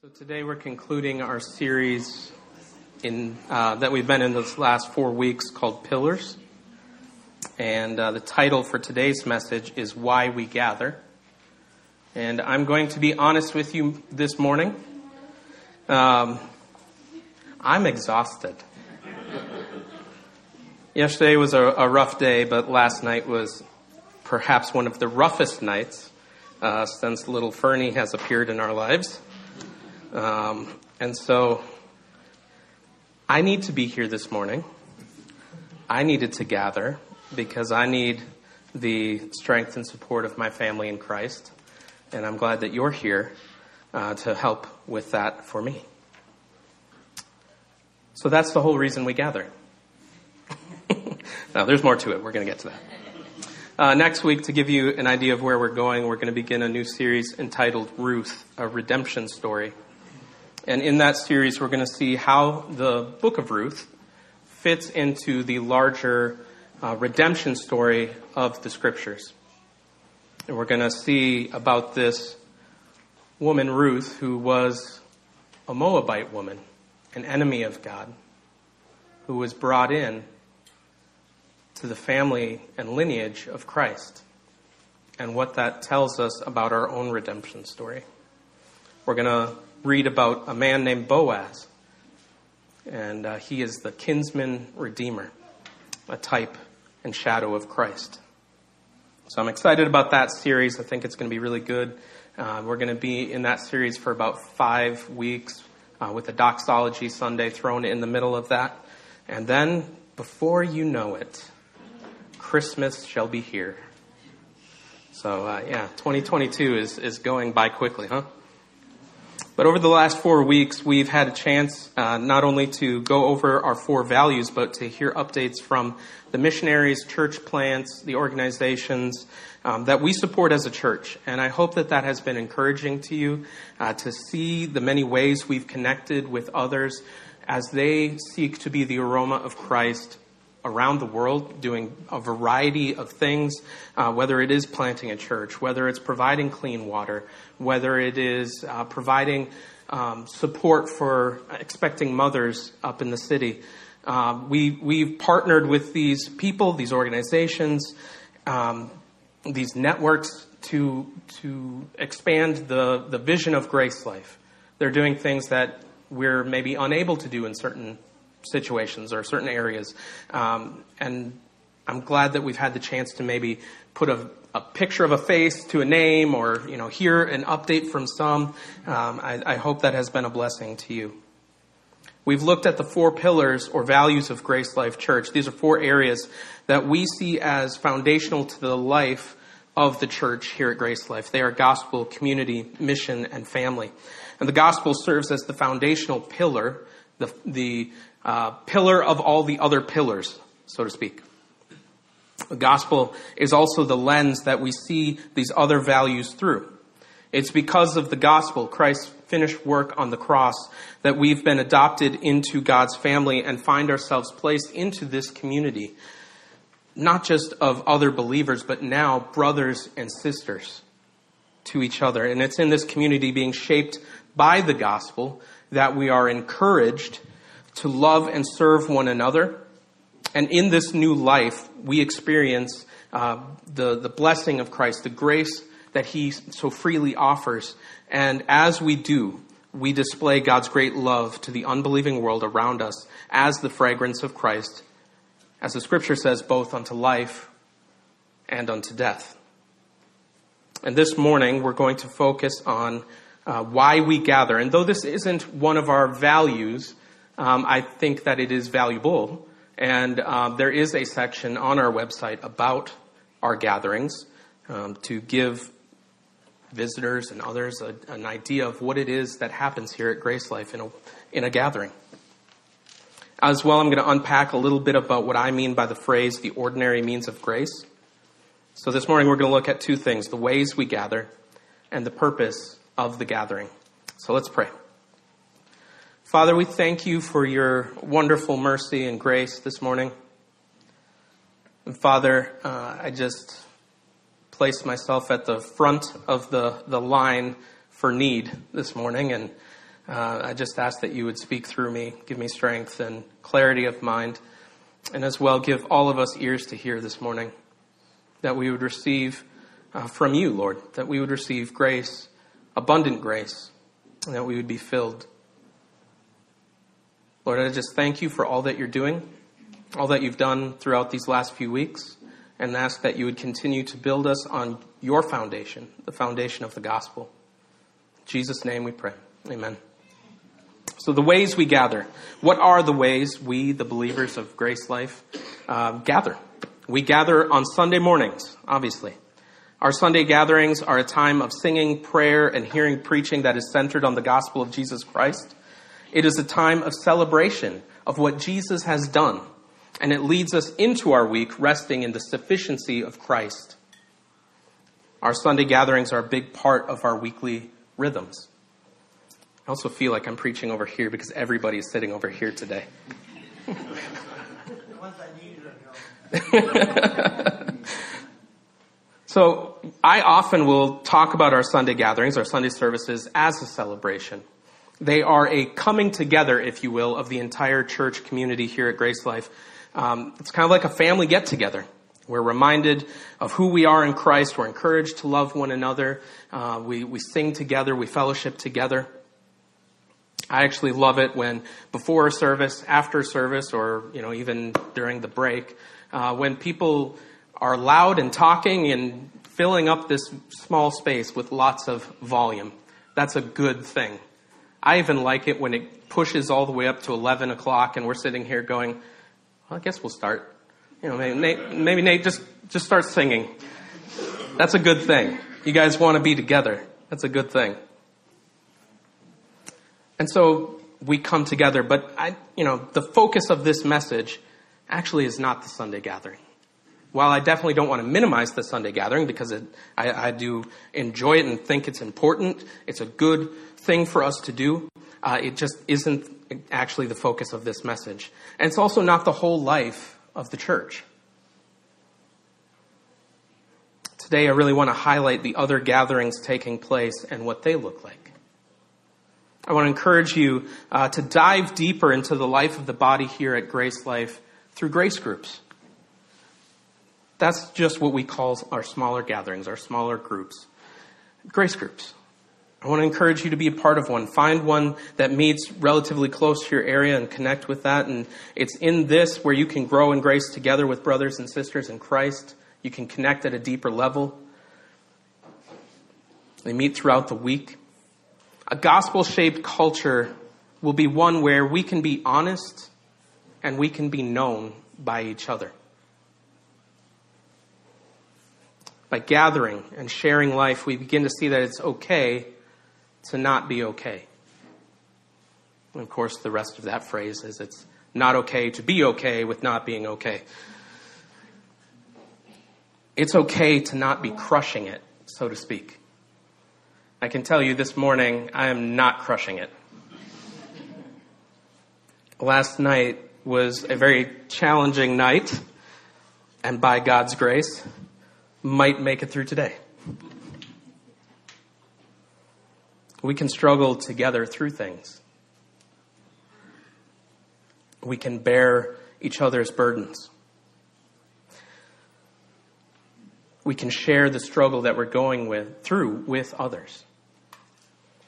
So today we're concluding our series in uh, that we've been in this last four weeks called Pillars, and uh, the title for today's message is Why We Gather. And I'm going to be honest with you this morning. Um, I'm exhausted. Yesterday was a, a, rough day, but last night was perhaps one of the roughest nights uh, since little Fernie has appeared in our lives. Um, and so I need to be here this morning. I needed to gather because I need the strength and support of my family in Christ. And I'm glad that you're here uh, to help with that for me. So that's the whole reason we gather. now, there's more to it. We're going to get to that. Uh, next week, to give you an idea of where we're going, we're going to begin a new series entitled Ruth, a redemption story. And in that series, we're going to see how the book of Ruth fits into the larger uh, redemption story of the scriptures. And we're going to see about this woman, Ruth, who was a Moabite woman, an enemy of God, who was brought in to the family and lineage of Christ, and what that tells us about our own redemption story. We're going to read about a man named Boaz, and uh, he is the kinsman redeemer, a type and shadow of Christ. So I'm excited about that series. I think it's going to be really good. Uh, we're going to be in that series for about five weeks uh, with a doxology Sunday thrown in the middle of that. And then, before you know it, Christmas shall be here. So, uh, yeah, 2022 is, is going by quickly, huh? But over the last four weeks, we've had a chance uh, not only to go over our four values, but to hear updates from the missionaries, church plants, the organizations um, that we support as a church. And I hope that that has been encouraging to you uh, to see the many ways we've connected with others as they seek to be the aroma of Christ around the world doing a variety of things, uh, whether it is planting a church, whether it's providing clean water, whether it is uh, providing um, support for expecting mothers up in the city. Uh, we, we've partnered with these people, these organizations, um, these networks to, to expand the, the vision of Grace Life. They're doing things that we're maybe unable to do in certain situations or certain areas. Um, and I'm glad that we've had the chance to maybe put a, a, picture of a face to a name or, you know, hear an update from some. Um, I, I hope that has been a blessing to you. We've looked at the four pillars or values of Grace Life Church. These are four areas that we see as foundational to the life of the church here at Grace Life. They are gospel, community, mission, and family. And the gospel serves as the foundational pillar, the, the uh, pillar of all the other pillars, so to speak. The gospel is also the lens that we see these other values through. It's because of the gospel, Christ's finished work on the cross, that we've been adopted into God's family and find ourselves placed into this community, not just of other believers, but now brothers and sisters to each other. And it's in this community being shaped by the gospel that we are encouraged to love and serve one another. And in this new life, we experience uh, the, the blessing of Christ, the grace that He so freely offers. And as we do, we display God's great love to the unbelieving world around us as the fragrance of Christ, as the scripture says, both unto life and unto death. And this morning, we're going to focus on uh, why we gather. And though this isn't one of our values, um, I think that it is valuable. And uh, there is a section on our website about our gatherings um, to give visitors and others a, an idea of what it is that happens here at Grace Life in a, in a gathering. As well, I'm going to unpack a little bit about what I mean by the phrase the ordinary means of grace. So this morning we're going to look at two things the ways we gather and the purpose of the gathering. So let's pray. Father, we thank you for your wonderful mercy and grace this morning. And Father, uh, I just place myself at the front of the, the line for need this morning. And Uh, I just ask that you would speak through me, give me strength and clarity of mind, and as well give all of us ears to hear this morning. That we would receive uh, from you, Lord, that we would receive grace, abundant grace, and that we would be filled. Lord, I just thank you for all that you're doing, all that you've done throughout these last few weeks, and ask that you would continue to build us on your foundation, the foundation of the gospel. In Jesus' name we pray. Amen. So, the ways we gather. What are the ways we, the believers of Grace Life, uh, gather? We gather on Sunday mornings, obviously. Our Sunday gatherings are a time of singing, prayer, and hearing preaching that is centered on the gospel of Jesus Christ. It is a time of celebration of what Jesus has done, and it leads us into our week resting in the sufficiency of Christ. Our Sunday gatherings are a big part of our weekly rhythms. I also feel like I'm preaching over here because everybody is sitting over here today. so I often will talk about our Sunday gatherings, our Sunday services, as a celebration. They are a coming together, if you will, of the entire church community here at Grace Life. Um, it's kind of like a family get together. We're reminded of who we are in Christ. We're encouraged to love one another. Uh, we, we sing together. We fellowship together. I actually love it when before service, after service, or you know even during the break, uh, when people are loud and talking and filling up this small space with lots of volume. That's a good thing. I even like it when it pushes all the way up to 11 o'clock and we're sitting here going, well, I guess we'll start. You know, maybe Nate, maybe Nate just, just start singing. That's a good thing. You guys want to be together. That's a good thing. And so we come together, but I, you know, the focus of this message actually is not the Sunday gathering. While I definitely don't want to minimize the Sunday gathering because it, I, I, do enjoy it and think it's important, it's a good thing for us to do, uh, it just isn't actually the focus of this message. And it's also not the whole life of the church. Today, I really want to highlight the other gatherings taking place and what they look like. I want to encourage you uh, to dive deeper into the life of the body here at Grace Life through grace groups. That's just what we call our smaller gatherings, our smaller groups. Grace groups. I want to encourage you to be a part of one. Find one that meets relatively close to your area and connect with that. And it's in this where you can grow in grace together with brothers and sisters in Christ. You can connect at a deeper level. They meet throughout the week. A gospel shaped culture will be one where we can be honest and we can be known by each other. By gathering and sharing life, we begin to see that it's okay to not be okay. And of course, the rest of that phrase is it's not okay to be okay with not being okay. It's okay to not be crushing it, so to speak. I can tell you this morning, I am not crushing it. Last night was a very challenging night, and by God's grace, might make it through today. We can struggle together through things. We can bear each other's burdens. We can share the struggle that we're going with through with others.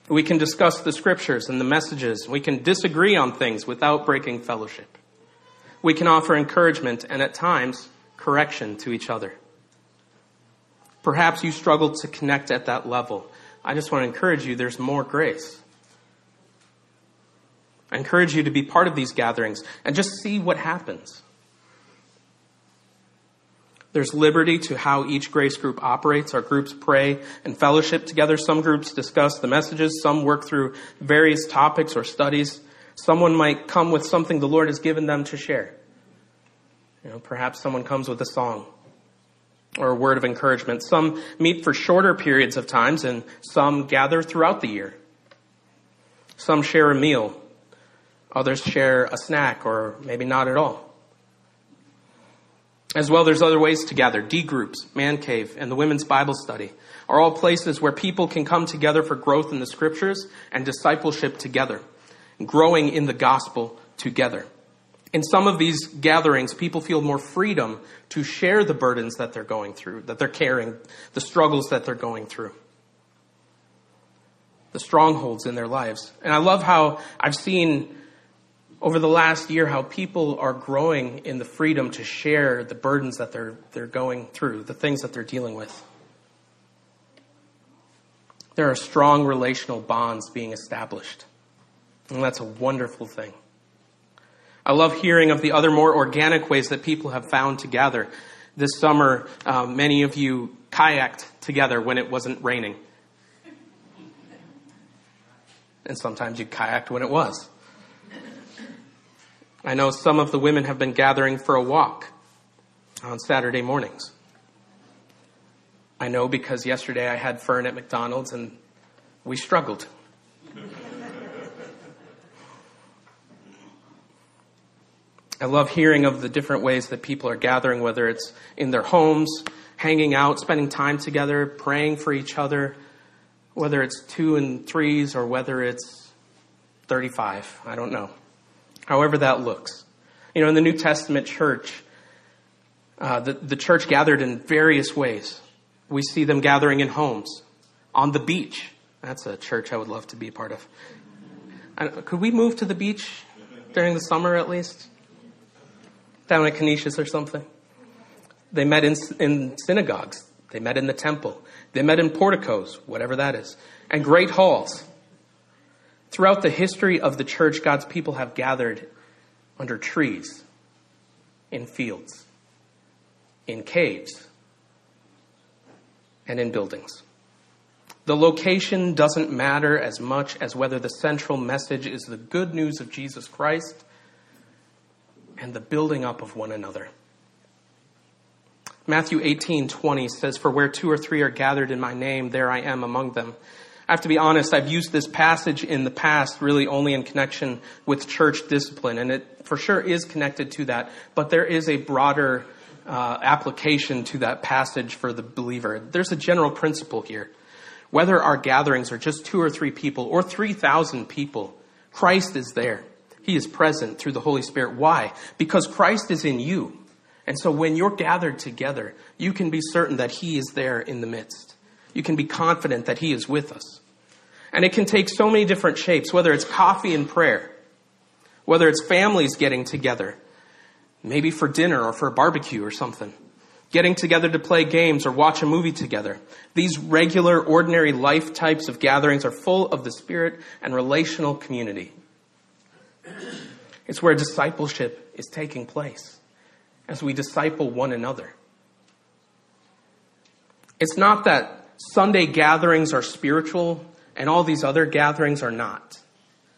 We can discuss the scriptures and the messages. We can disagree on things without breaking fellowship. We can offer encouragement and at times correction to each other. Perhaps you struggle to connect at that level. I just want to encourage you, there's more grace. I encourage you to be part of these gatherings and just see what happens. There's liberty to how each grace group operates. Our groups pray and fellowship together. Some groups discuss the messages. Some work through various topics or studies. Someone might come with something the Lord has given them to share. You know, perhaps someone comes with a song or a word of encouragement. Some meet for shorter periods of times and some gather throughout the year. Some share a meal. Others share a snack or maybe not at all. As well, there's other ways to gather. D groups, Man Cave, and the Women's Bible Study are all places where people can come together for growth in the scriptures and discipleship together, growing in the gospel together. In some of these gatherings, people feel more freedom to share the burdens that they're going through, that they're carrying, the struggles that they're going through, the strongholds in their lives. And I love how I've seen over the last year how people are growing in the freedom to share the burdens that they're, they're going through, the things that they're dealing with. There are strong relational bonds being established. And that's a wonderful thing. I love hearing of the other more organic ways that people have found to gather. This summer, uh, many of you kayaked together when it wasn't raining. And sometimes you kayaked when it was. I know some of the women have been gathering for a walk on Saturday mornings. I know because yesterday I had Fern at McDonald's and we struggled. I love hearing of the different ways that people are gathering, whether it's in their homes, hanging out, spending time together, praying for each other, whether it's two and threes or whether it's 35. I don't know. However that looks. You know, in the New Testament church, uh, the, the church gathered in various ways. We see them gathering in homes, on the beach. That's a church I would love to be a part of. Could we move to the beach during the summer at least? Down at Canisius or something. They met in, in synagogues. They met in the temple. They met in porticos, whatever that is, and great halls. Throughout the history of the church, God's people have gathered under trees, in fields, in caves, and in buildings. The location doesn't matter as much as whether the central message is the good news of Jesus Christ and the building up of one another. Matthew 18:20 says for where two or three are gathered in my name there I am among them. I have to be honest, I've used this passage in the past really only in connection with church discipline and it for sure is connected to that, but there is a broader uh, application to that passage for the believer. There's a general principle here. Whether our gatherings are just two or three people or 3,000 people, Christ is there. He is present through the Holy Spirit. Why? Because Christ is in you. And so when you're gathered together, you can be certain that He is there in the midst. You can be confident that He is with us. And it can take so many different shapes, whether it's coffee and prayer, whether it's families getting together, maybe for dinner or for a barbecue or something, getting together to play games or watch a movie together. These regular, ordinary life types of gatherings are full of the spirit and relational community. It's where discipleship is taking place as we disciple one another. It's not that Sunday gatherings are spiritual and all these other gatherings are not.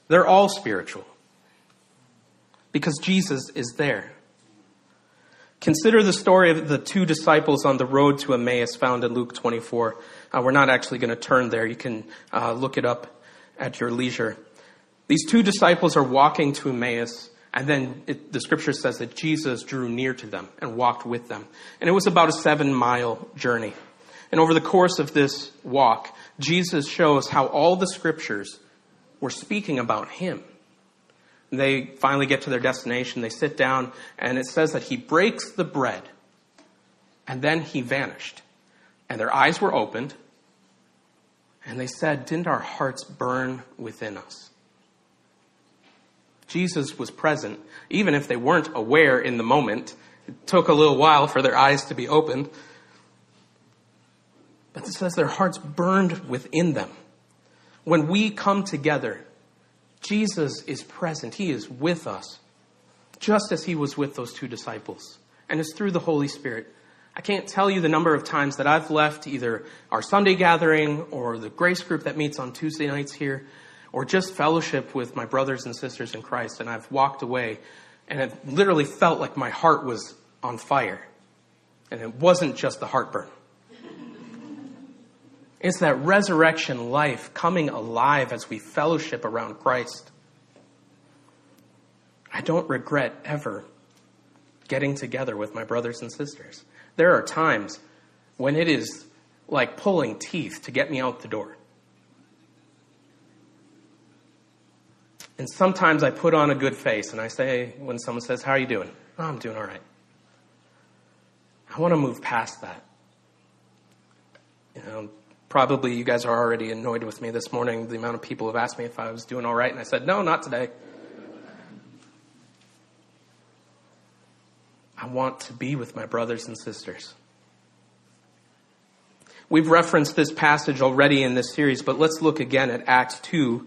They're all spiritual because Jesus is there. Consider the story of the two disciples on the road to Emmaus found in Luke 24. Uh, we're not actually going to turn there. You can uh, look it up at your leisure. These two disciples are walking to Emmaus, and then it, the scripture says that Jesus drew near to them and walked with them. And it was about a seven mile journey. And over the course of this walk, Jesus shows how all the scriptures were speaking about him. They finally get to their destination, they sit down, and it says that he breaks the bread, and then he vanished. And their eyes were opened, and they said, Didn't our hearts burn within us? Jesus was present, even if they weren't aware in the moment. It took a little while for their eyes to be opened. But it says their hearts burned within them. When we come together, Jesus is present. He is with us, just as he was with those two disciples. And it's through the Holy Spirit. I can't tell you the number of times that I've left either our Sunday gathering or the grace group that meets on Tuesday nights here or just fellowship with my brothers and sisters in Christ, and I've walked away and it literally felt like my heart was on fire. And it wasn't just the heartburn. It's that resurrection life coming alive as we fellowship around Christ. I don't regret ever getting together with my brothers and sisters. There are times when it is like pulling teeth to get me out the door. And sometimes I put on a good face and I say, when someone says, How are you doing? Oh, I'm doing all right. I want to move past that. You know, probably you guys are already annoyed with me this morning. The amount of people have asked me if I was doing all right, and I said, No, not today. I want to be with my brothers and sisters. We've referenced this passage already in this series, but let's look again at Acts 2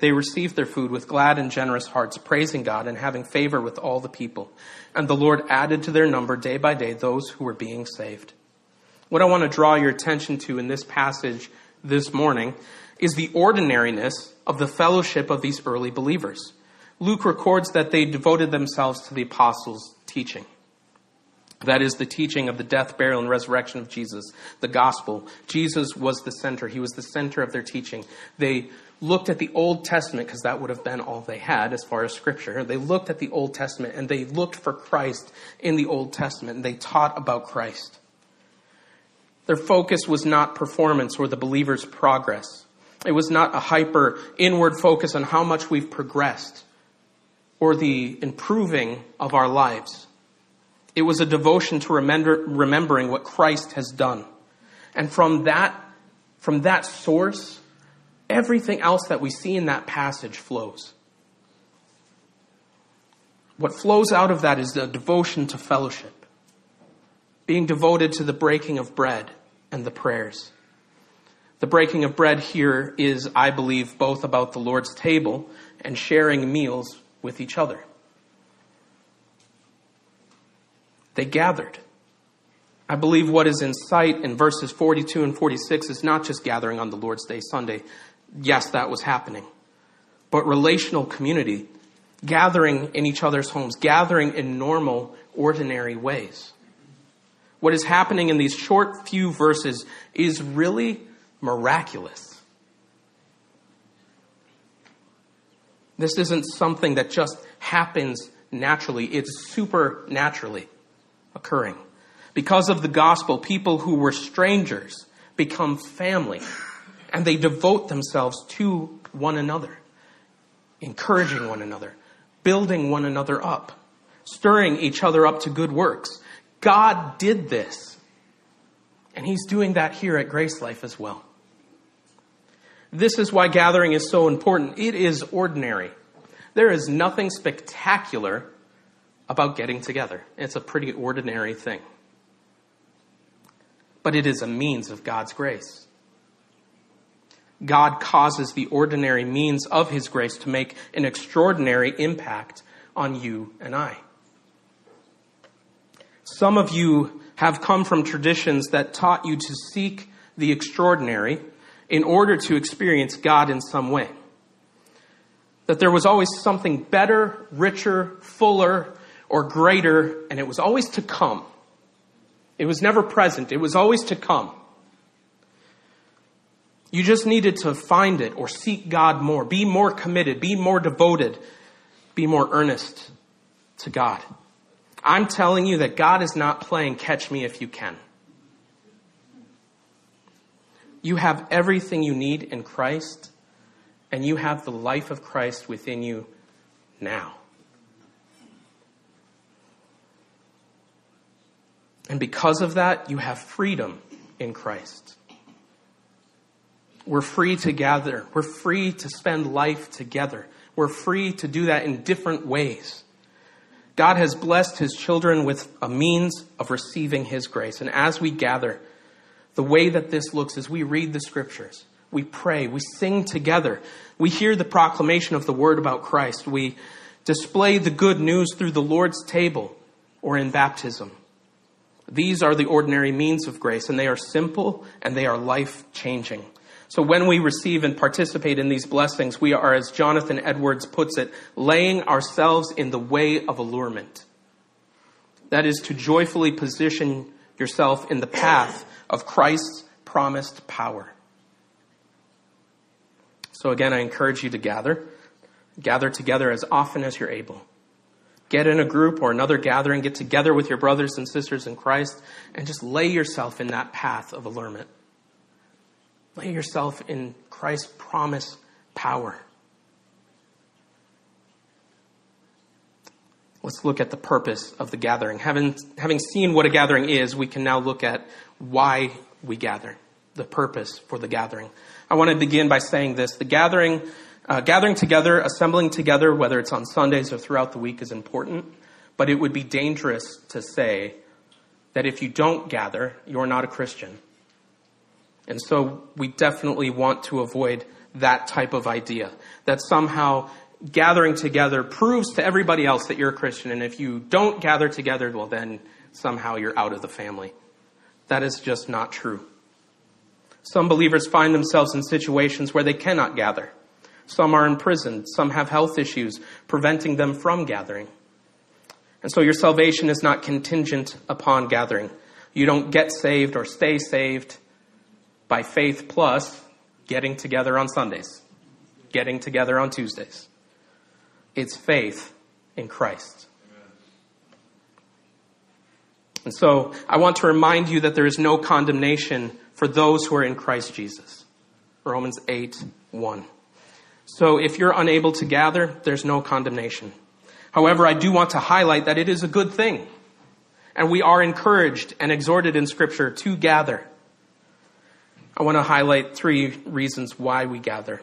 they received their food with glad and generous hearts, praising God and having favor with all the people. And the Lord added to their number day by day those who were being saved. What I want to draw your attention to in this passage this morning is the ordinariness of the fellowship of these early believers. Luke records that they devoted themselves to the apostles' teaching. That is the teaching of the death, burial, and resurrection of Jesus, the gospel. Jesus was the center. He was the center of their teaching. They looked at the Old Testament because that would have been all they had as far as scripture. They looked at the Old Testament and they looked for Christ in the Old Testament and they taught about Christ. Their focus was not performance or the believer's progress. It was not a hyper inward focus on how much we've progressed or the improving of our lives. It was a devotion to remember, remembering what Christ has done. And from that, from that source, everything else that we see in that passage flows. What flows out of that is the devotion to fellowship, being devoted to the breaking of bread and the prayers. The breaking of bread here is, I believe, both about the Lord's table and sharing meals with each other. They gathered. I believe what is in sight in verses 42 and 46 is not just gathering on the Lord's Day Sunday. Yes, that was happening. But relational community, gathering in each other's homes, gathering in normal, ordinary ways. What is happening in these short few verses is really miraculous. This isn't something that just happens naturally, it's supernaturally occurring. Because of the gospel, people who were strangers become family and they devote themselves to one another, encouraging one another, building one another up, stirring each other up to good works. God did this. And He's doing that here at Grace Life as well. This is why gathering is so important. It is ordinary. There is nothing spectacular about getting together. It's a pretty ordinary thing. But it is a means of God's grace. God causes the ordinary means of His grace to make an extraordinary impact on you and I. Some of you have come from traditions that taught you to seek the extraordinary in order to experience God in some way. That there was always something better, richer, fuller, or greater, and it was always to come. It was never present, it was always to come. You just needed to find it or seek God more, be more committed, be more devoted, be more earnest to God. I'm telling you that God is not playing catch me if you can. You have everything you need in Christ, and you have the life of Christ within you now. And because of that, you have freedom in Christ. We're free to gather. We're free to spend life together. We're free to do that in different ways. God has blessed his children with a means of receiving his grace. And as we gather, the way that this looks is we read the scriptures, we pray, we sing together, we hear the proclamation of the word about Christ, we display the good news through the Lord's table or in baptism. These are the ordinary means of grace, and they are simple and they are life changing. So when we receive and participate in these blessings, we are, as Jonathan Edwards puts it, laying ourselves in the way of allurement. That is to joyfully position yourself in the path of Christ's promised power. So again, I encourage you to gather. Gather together as often as you're able. Get in a group or another gathering, get together with your brothers and sisters in Christ, and just lay yourself in that path of allurement. Lay yourself in Christ's promise power. Let's look at the purpose of the gathering. Having, having seen what a gathering is, we can now look at why we gather, the purpose for the gathering. I want to begin by saying this. The gathering uh, gathering together, assembling together, whether it's on Sundays or throughout the week, is important, but it would be dangerous to say that if you don't gather, you're not a Christian. And so we definitely want to avoid that type of idea that somehow gathering together proves to everybody else that you're a Christian, and if you don't gather together, well, then somehow you're out of the family. That is just not true. Some believers find themselves in situations where they cannot gather. Some are imprisoned. Some have health issues preventing them from gathering. And so your salvation is not contingent upon gathering. You don't get saved or stay saved by faith plus getting together on Sundays, getting together on Tuesdays. It's faith in Christ. And so I want to remind you that there is no condemnation for those who are in Christ Jesus. Romans 8 1. So if you're unable to gather, there's no condemnation. However, I do want to highlight that it is a good thing. And we are encouraged and exhorted in Scripture to gather. I want to highlight three reasons why we gather,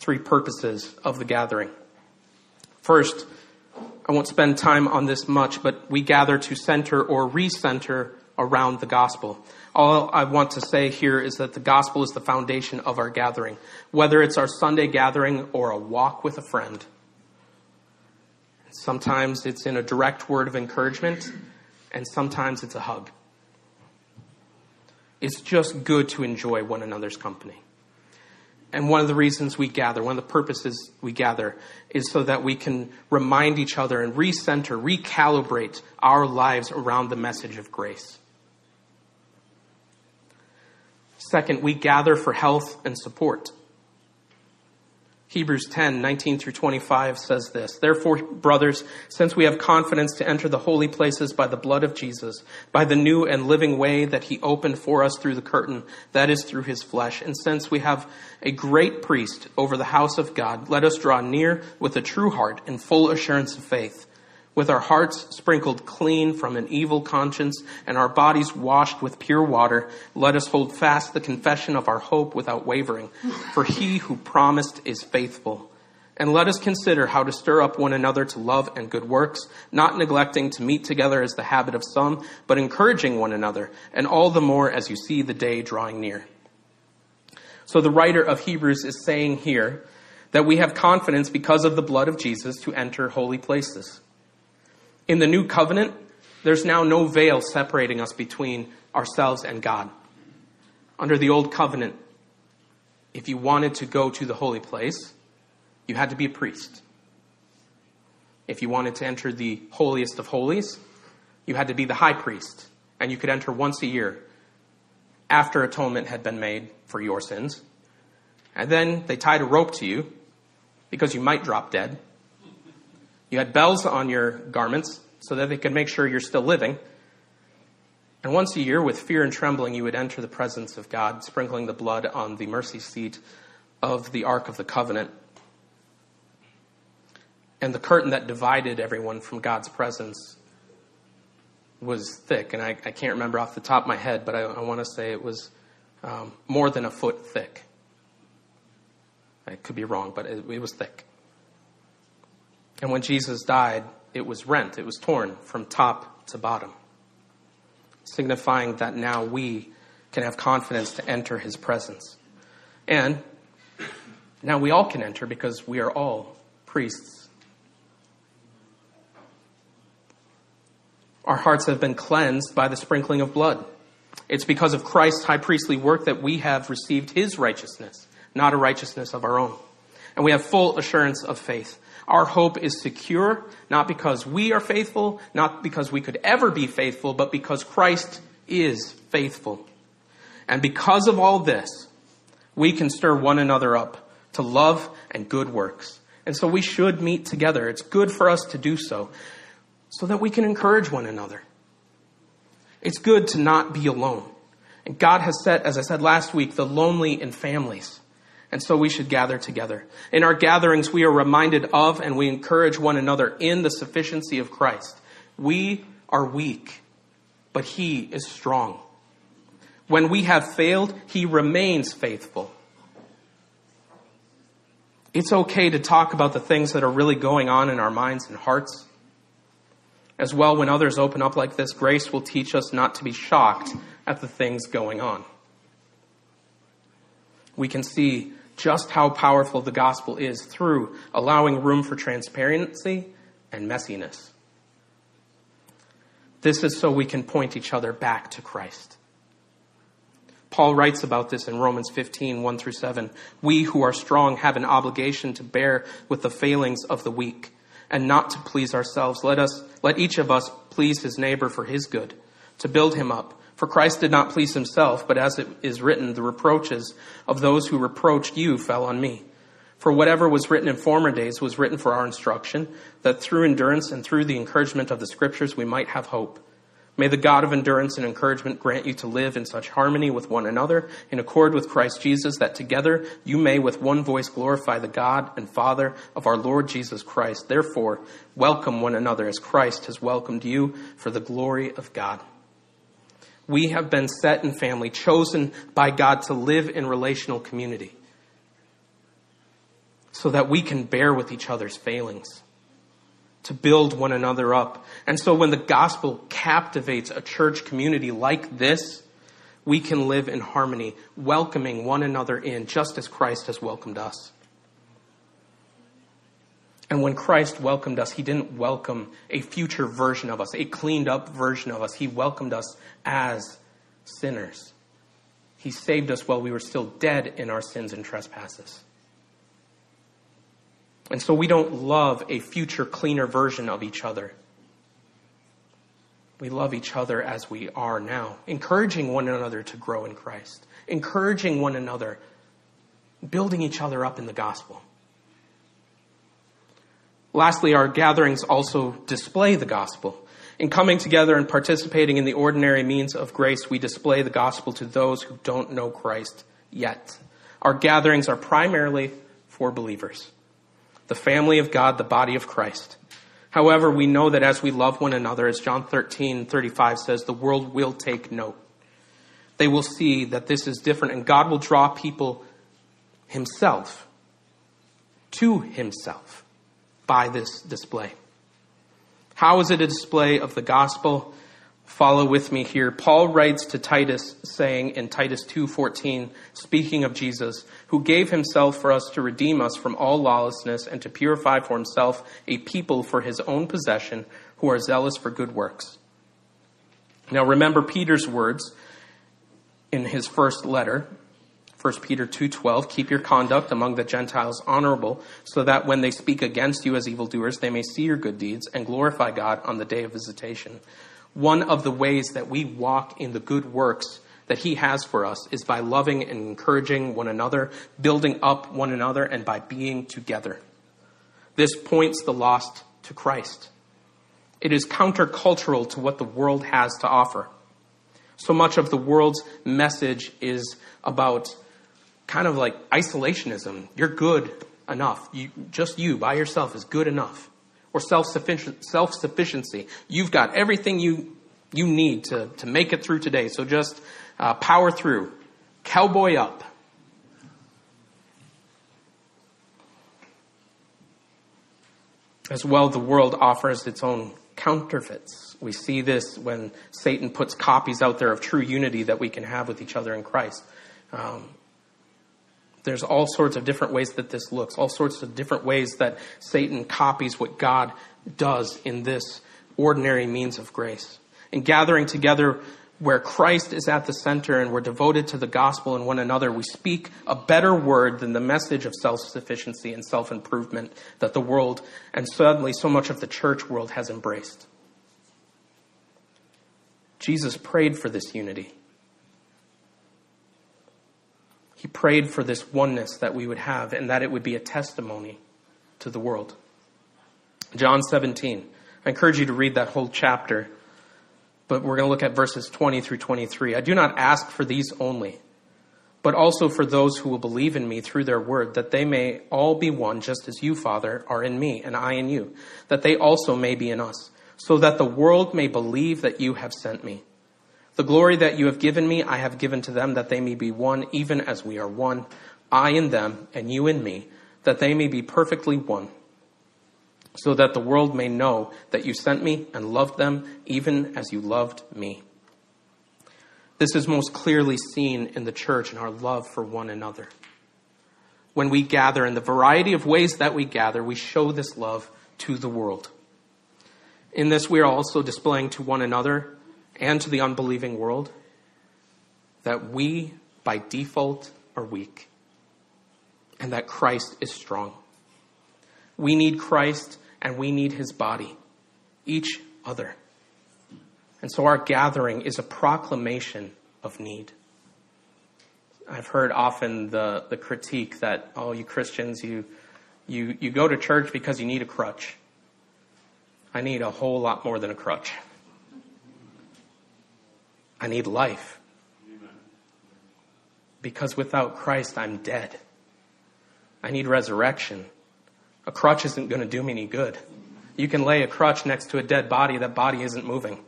three purposes of the gathering. First, I won't spend time on this much, but we gather to center or recenter around the gospel. All I want to say here is that the gospel is the foundation of our gathering, whether it's our Sunday gathering or a walk with a friend. Sometimes it's in a direct word of encouragement, and sometimes it's a hug. It's just good to enjoy one another's company. And one of the reasons we gather, one of the purposes we gather, is so that we can remind each other and recenter, recalibrate our lives around the message of grace. Second, we gather for health and support. Hebrews 10, 19 through 25 says this. Therefore, brothers, since we have confidence to enter the holy places by the blood of Jesus, by the new and living way that he opened for us through the curtain, that is through his flesh, and since we have a great priest over the house of God, let us draw near with a true heart and full assurance of faith with our hearts sprinkled clean from an evil conscience and our bodies washed with pure water, let us hold fast the confession of our hope without wavering. For he who promised is faithful. And let us consider how to stir up one another to love and good works, not neglecting to meet together as the habit of some, but encouraging one another, and all the more as you see the day drawing near. So the writer of Hebrews is saying here that we have confidence because of the blood of Jesus to enter holy places. In the new covenant, there's now no veil separating us between ourselves and God. Under the old covenant, if you wanted to go to the holy place, you had to be a priest. If you wanted to enter the holiest of holies, you had to be the high priest, and you could enter once a year after atonement had been made for your sins. And then they tied a rope to you because you might drop dead. You had bells on your garments so that they could make sure you're still living. And once a year, with fear and trembling, you would enter the presence of God, sprinkling the blood on the mercy seat of the Ark of the Covenant. And the curtain that divided everyone from God's presence was thick. And I, I can't remember off the top of my head, but I, I want to say it was um, more than a foot thick. I could be wrong, but it, it was thick. And when Jesus died, it was rent, it was torn from top to bottom, signifying that now we can have confidence to enter his presence. And now we all can enter because we are all priests. our hearts have been cleansed by the sprinkling of blood. It's because of Christ's high priestly work that we have received his righteousness, not a righteousness of our own. And we have full assurance of faith. Our hope is secure, not because we are faithful, not because we could ever be faithful, but because Christ is faithful. And because of all this, we can stir one another up to love and good works. And so we should meet together. It's good for us to do so, so that we can encourage one another. It's good to not be alone. And God has set, as I said last week, the lonely in families. And so we should gather together. In our gatherings, we are reminded of and we encourage one another in the sufficiency of Christ. We are weak, but He is strong. When we have failed, He remains faithful. It's okay to talk about the things that are really going on in our minds and hearts. As well, when others open up like this, grace will teach us not to be shocked at the things going on. We can see just how powerful the gospel is through allowing room for transparency and messiness. This is so we can point each other back to Christ. Paul writes about this in Romans 15, 1 through 7. We who are strong have an obligation to bear with the failings of the weak and not to please ourselves. Let us, let each of us please his neighbor for his good, to build him up. For Christ did not please himself, but as it is written, the reproaches of those who reproached you fell on me. For whatever was written in former days was written for our instruction, that through endurance and through the encouragement of the scriptures we might have hope. May the God of endurance and encouragement grant you to live in such harmony with one another, in accord with Christ Jesus, that together you may with one voice glorify the God and Father of our Lord Jesus Christ. Therefore, welcome one another as Christ has welcomed you for the glory of God. We have been set in family, chosen by God to live in relational community, so that we can bear with each other's failings to build one another up. And so when the gospel captivates a church community like this, we can live in harmony, welcoming one another in just as Christ has welcomed us. And when Christ welcomed us, he didn't welcome a future version of us, a cleaned up version of us. He welcomed us as sinners. He saved us while we were still dead in our sins and trespasses. And so we don't love a future cleaner version of each other. We love each other as we are now, encouraging one another to grow in Christ, encouraging one another, building each other up in the gospel. Lastly, our gatherings also display the gospel. In coming together and participating in the ordinary means of grace, we display the gospel to those who don't know Christ yet. Our gatherings are primarily for believers the family of God, the body of Christ. However, we know that as we love one another, as John 13, 35 says, the world will take note. They will see that this is different and God will draw people himself to himself by this display. How is it a display of the gospel? follow with me here. Paul writes to Titus saying in Titus 2:14, speaking of Jesus, who gave himself for us to redeem us from all lawlessness and to purify for himself a people for his own possession who are zealous for good works. Now remember Peter's words in his first letter, 1 Peter 2:12, keep your conduct among the Gentiles honorable, so that when they speak against you as evildoers, they may see your good deeds and glorify God on the day of visitation. One of the ways that we walk in the good works that He has for us is by loving and encouraging one another, building up one another, and by being together. This points the lost to Christ. It is countercultural to what the world has to offer. So much of the world's message is about kind of like isolationism. You're good enough. You, just you by yourself is good enough or self-sufficiency. You've got everything you, you need to, to make it through today. So just uh, power through. Cowboy up. As well, the world offers its own counterfeits. We see this when Satan puts copies out there of true unity that we can have with each other in Christ. Um, there's all sorts of different ways that this looks, all sorts of different ways that Satan copies what God does in this ordinary means of grace. In gathering together where Christ is at the center and we're devoted to the gospel and one another, we speak a better word than the message of self sufficiency and self improvement that the world and suddenly so much of the church world has embraced. Jesus prayed for this unity. He prayed for this oneness that we would have and that it would be a testimony to the world. John 17. I encourage you to read that whole chapter, but we're going to look at verses 20 through 23. I do not ask for these only, but also for those who will believe in me through their word, that they may all be one, just as you, Father, are in me and I in you, that they also may be in us, so that the world may believe that you have sent me. The glory that you have given me, I have given to them, that they may be one, even as we are one, I in them, and you in me, that they may be perfectly one so that the world may know that you sent me and loved them even as you loved me. This is most clearly seen in the church in our love for one another. When we gather, in the variety of ways that we gather, we show this love to the world. In this, we are also displaying to one another and to the unbelieving world that we, by default, are weak and that Christ is strong. We need Christ and we need his body, each other. And so our gathering is a proclamation of need. I've heard often the, the critique that, oh, you Christians, you, you, you go to church because you need a crutch. I need a whole lot more than a crutch. I need life. Because without Christ, I'm dead. I need resurrection. A crutch isn't going to do me any good. You can lay a crutch next to a dead body, that body isn't moving.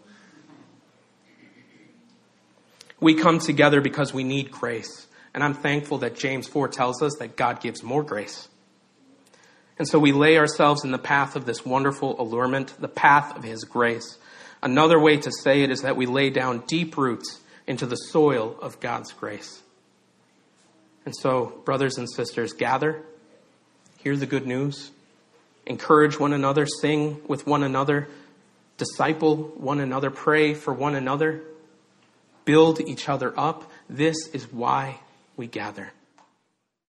We come together because we need grace. And I'm thankful that James 4 tells us that God gives more grace. And so we lay ourselves in the path of this wonderful allurement, the path of His grace. Another way to say it is that we lay down deep roots into the soil of God's grace. And so, brothers and sisters, gather hear the good news, encourage one another, sing with one another, disciple one another, pray for one another, build each other up. This is why we gather.